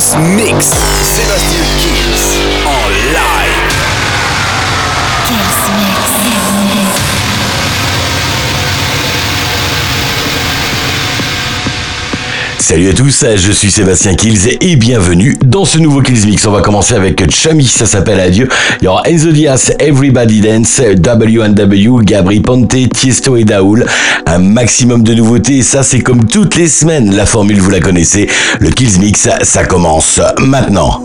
Mix. Sébastien Kills Salut à tous, je suis Sébastien Kills et bienvenue dans ce nouveau Kills Mix. On va commencer avec Chami, ça s'appelle Adieu. Il y aura Enzo Diaz, Everybody Dance, W&W, Gabri Ponte, Tiesto et Daoul. Un maximum de nouveautés et ça c'est comme toutes les semaines. La formule vous la connaissez. Le Kills Mix, ça commence maintenant.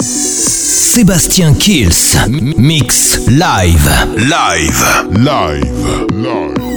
Sébastien Kills Mix Live. Live. Live. Live.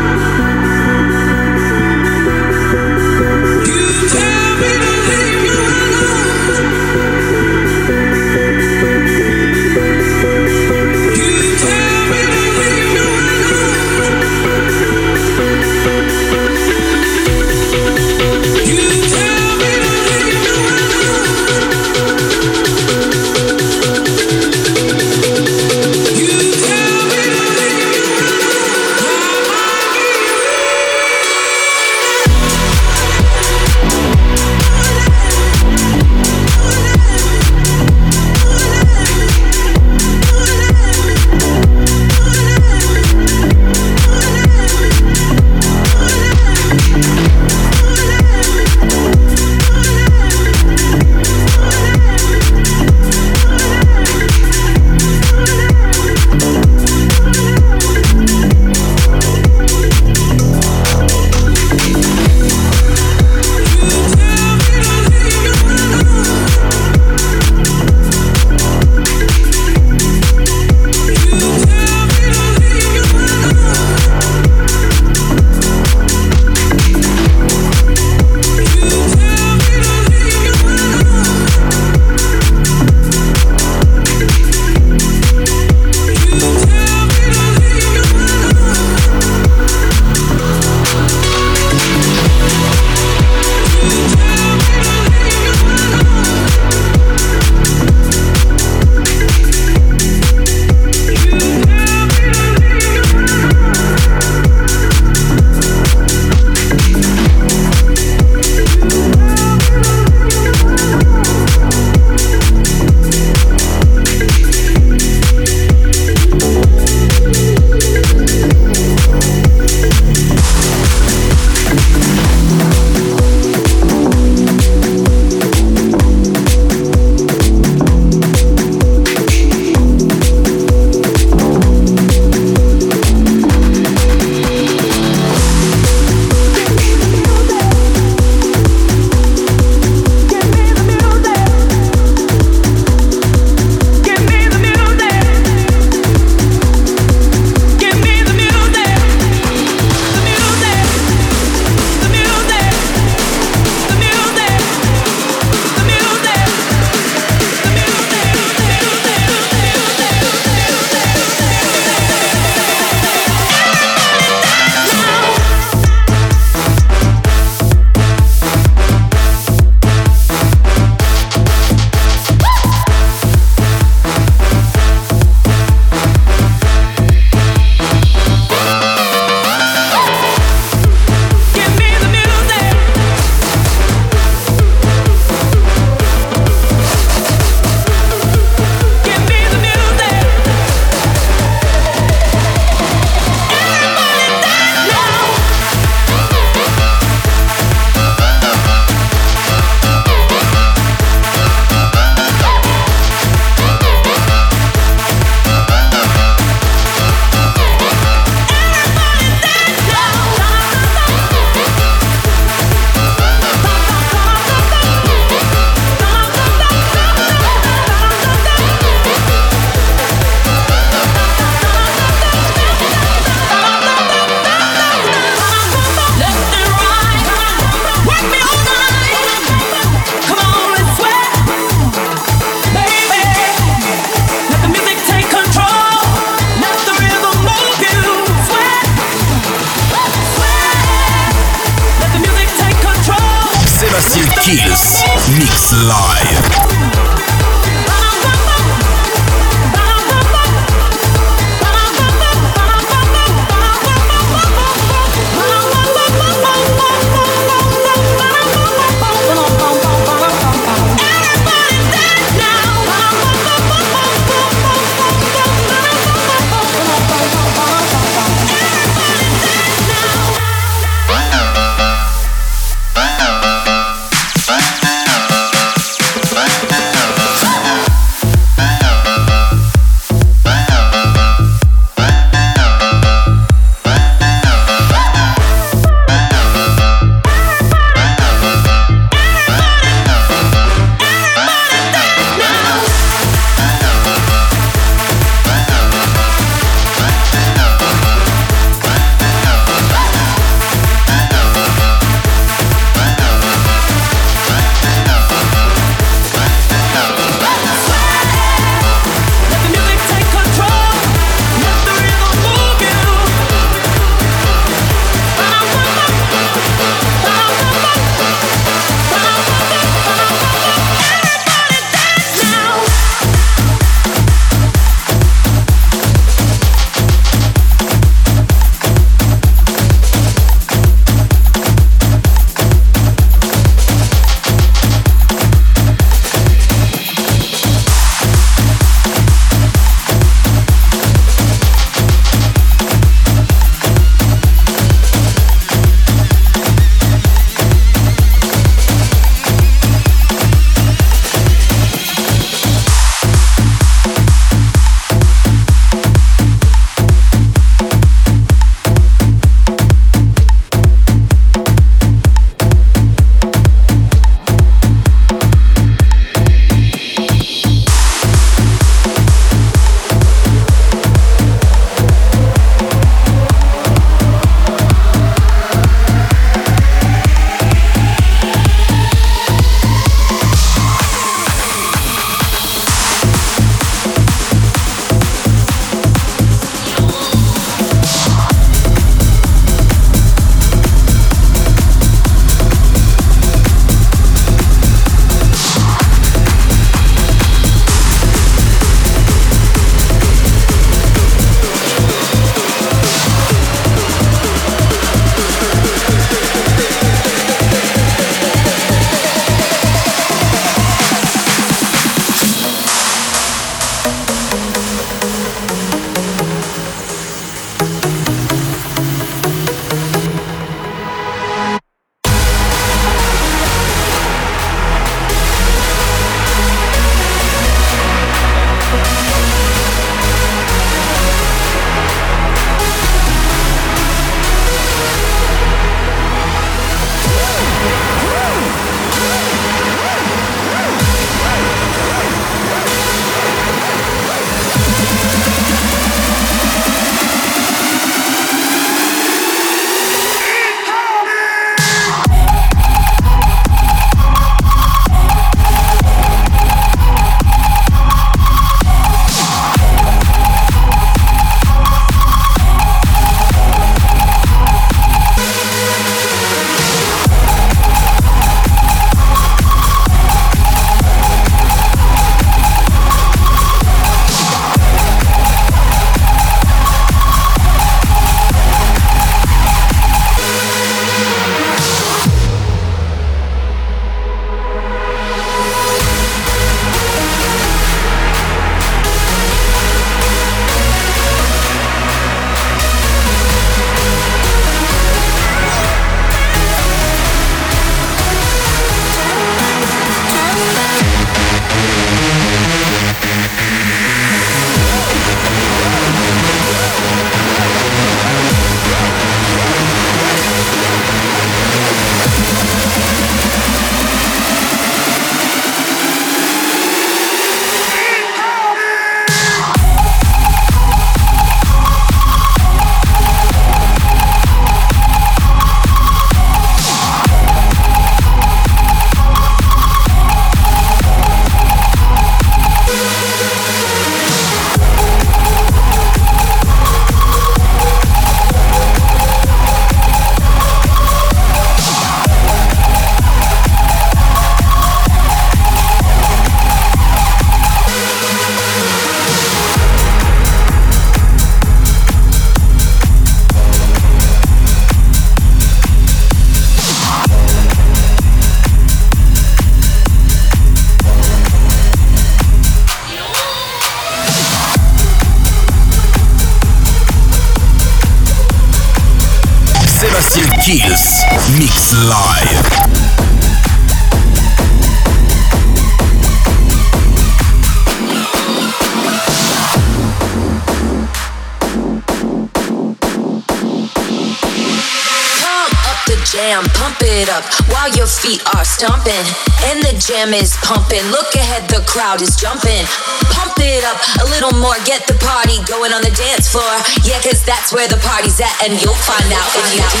Stomping. And the jam is pumping. Look ahead, the crowd is jumping. Pump it up a little more, get the party going on the dance floor. Yeah, cause that's where the party's at, and you'll find out if you do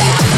that.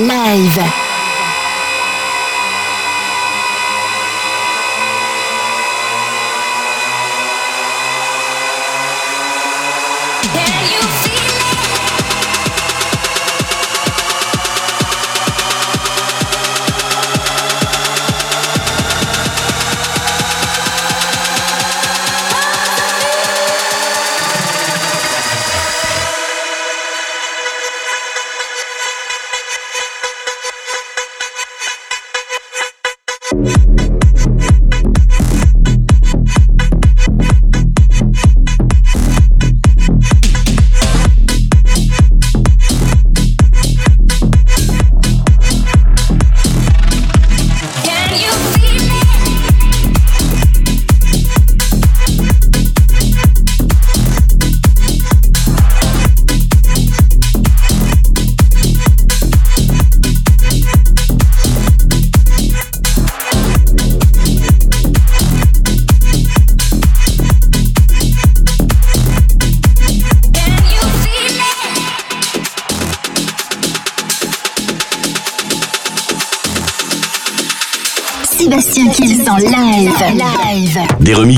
Live.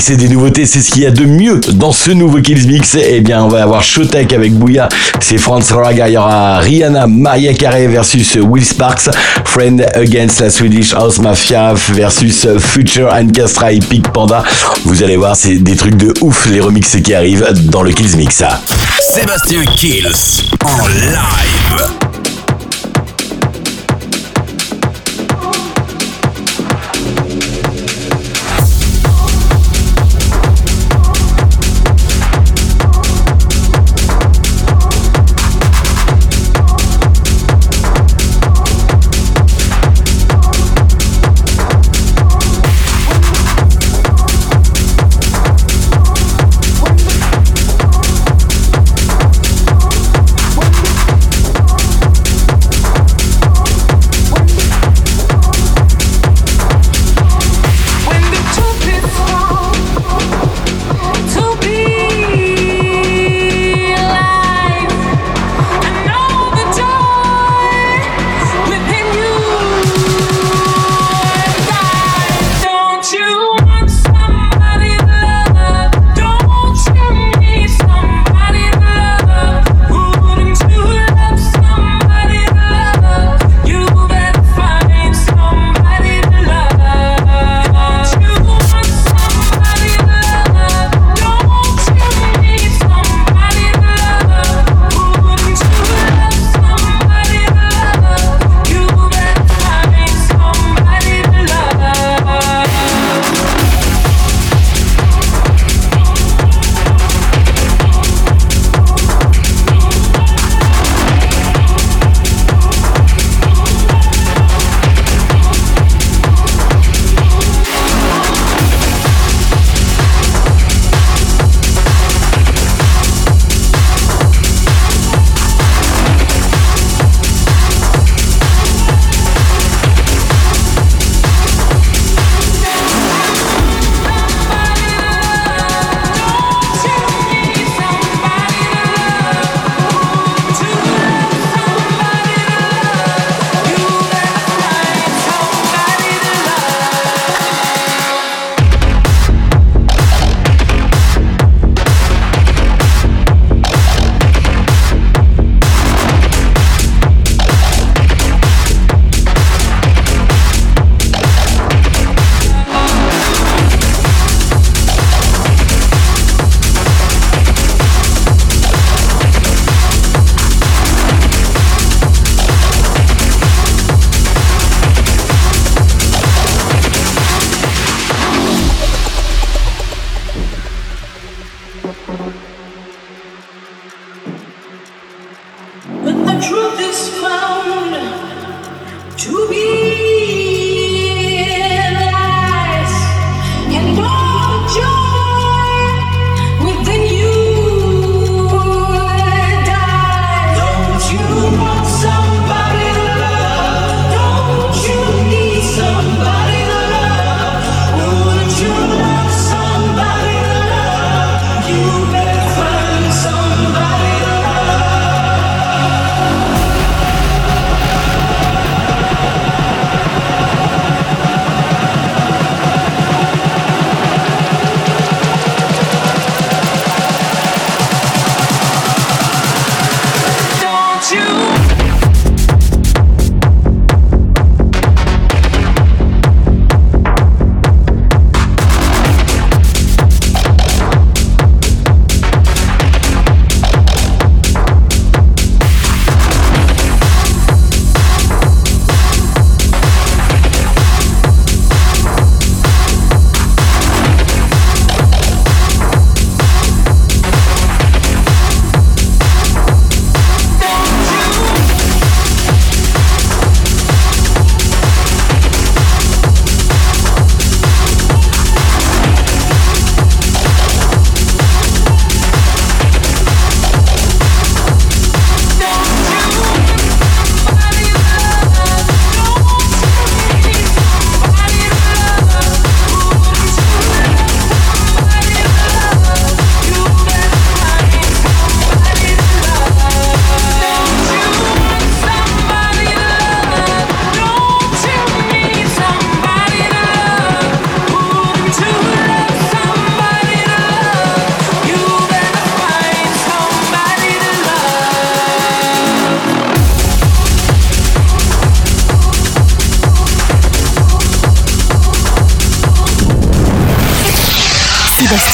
Et des nouveautés, c'est ce qu'il y a de mieux dans ce nouveau Kills Mix. Eh bien, on va avoir Showtek avec Bouya, c'est Franz Raga, il y aura Rihanna, Maria Carey versus Will Sparks, Friend Against la Swedish House Mafia versus Future and Castra et Panda. Vous allez voir, c'est des trucs de ouf les remixes qui arrivent dans le Kills Mix. Sébastien Kills en live.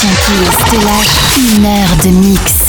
Te lâche une heure de mix.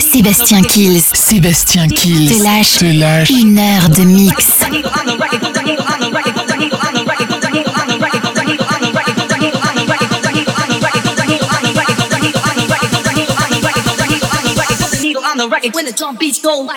Sébastien Kills. Sébastien Kills. Te lâche. Une heure de mix. When the beats go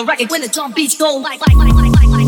the record when the drum beats go like like like like like. like.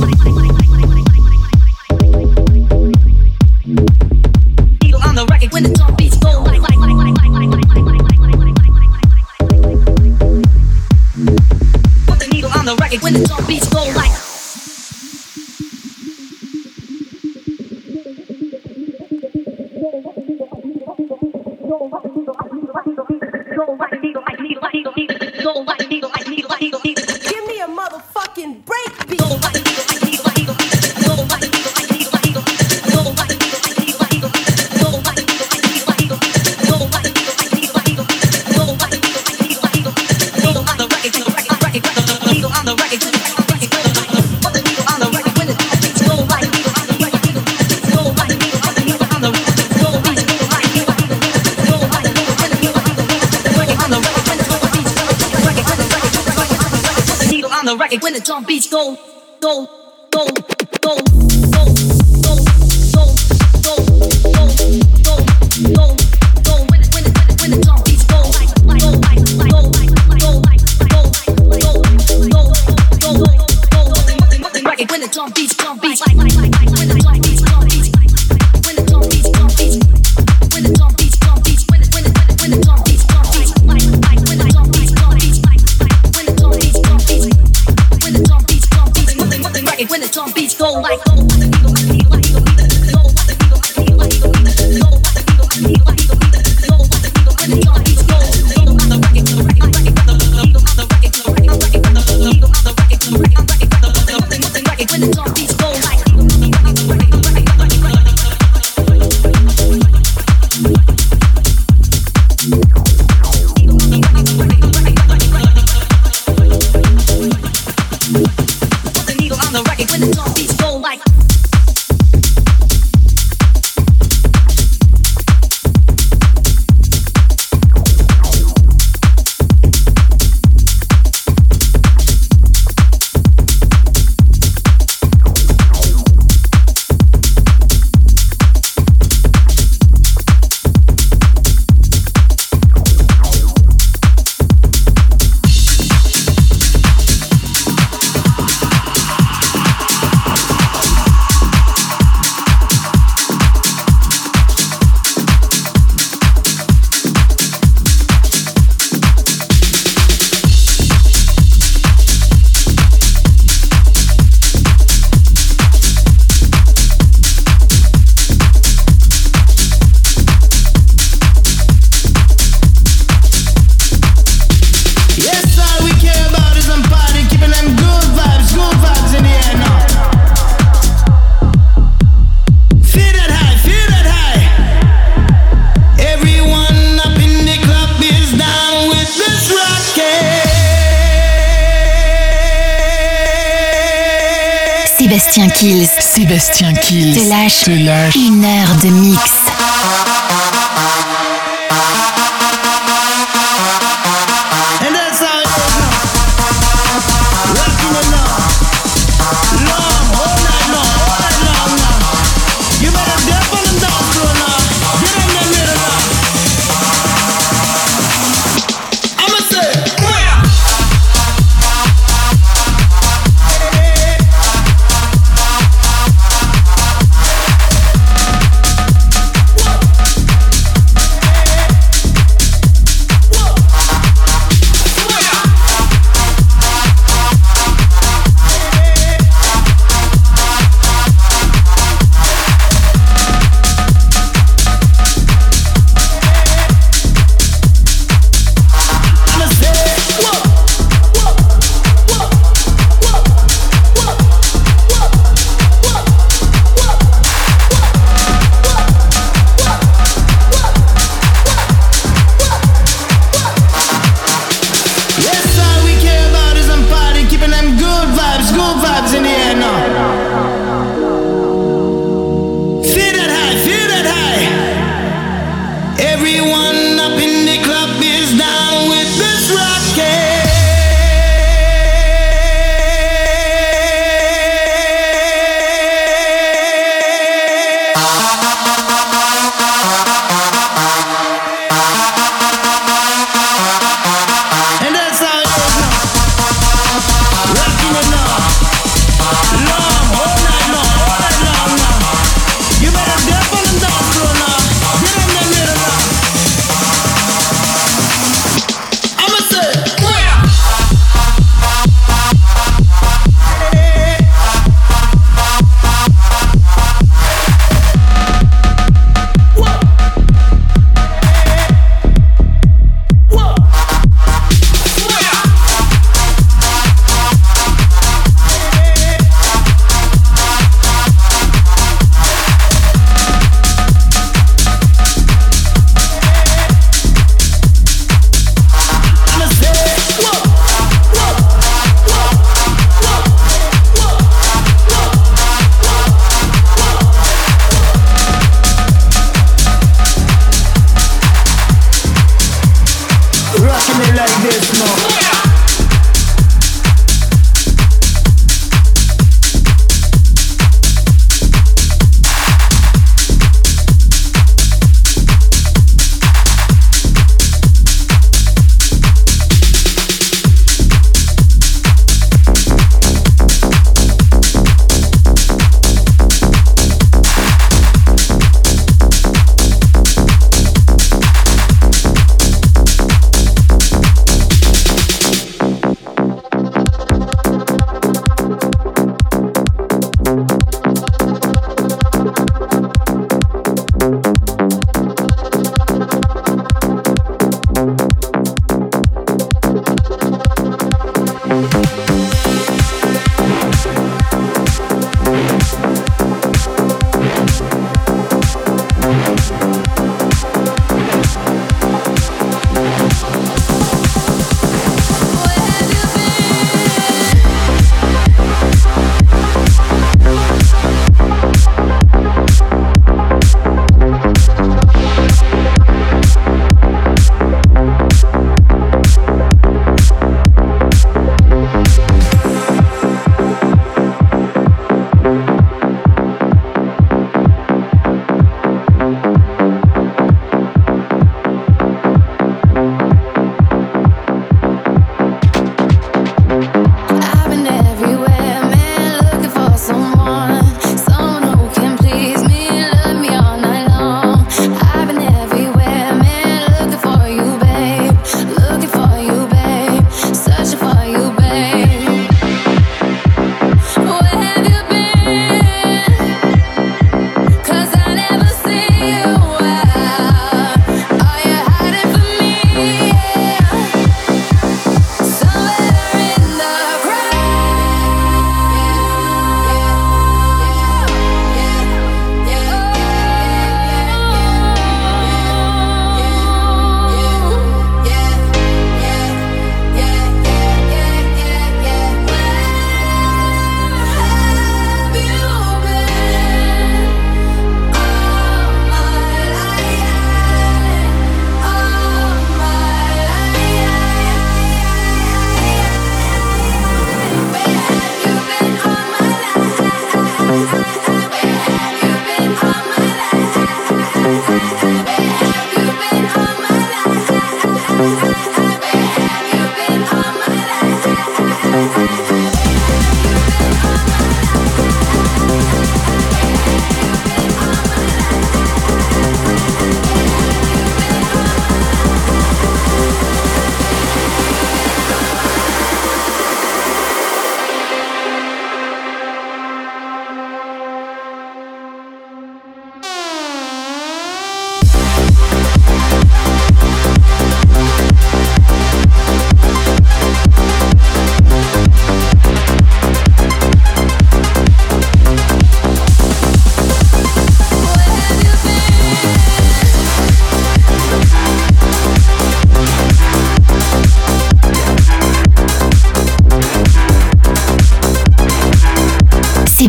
don't be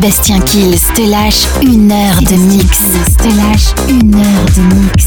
Sébastien Kills te lâche une heure de mix. Te lâche une heure de mix.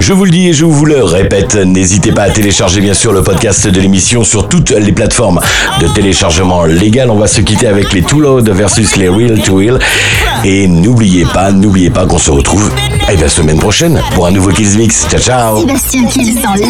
Je vous le dis et je vous le répète, n'hésitez pas à télécharger bien sûr le podcast de l'émission sur toutes les plateformes de téléchargement légal. On va se quitter avec les Two Load versus les Real to Real. Et n'oubliez pas, n'oubliez pas qu'on se retrouve eh la semaine prochaine pour un nouveau Kills Mix. Ciao ciao Sébastien Kills en live.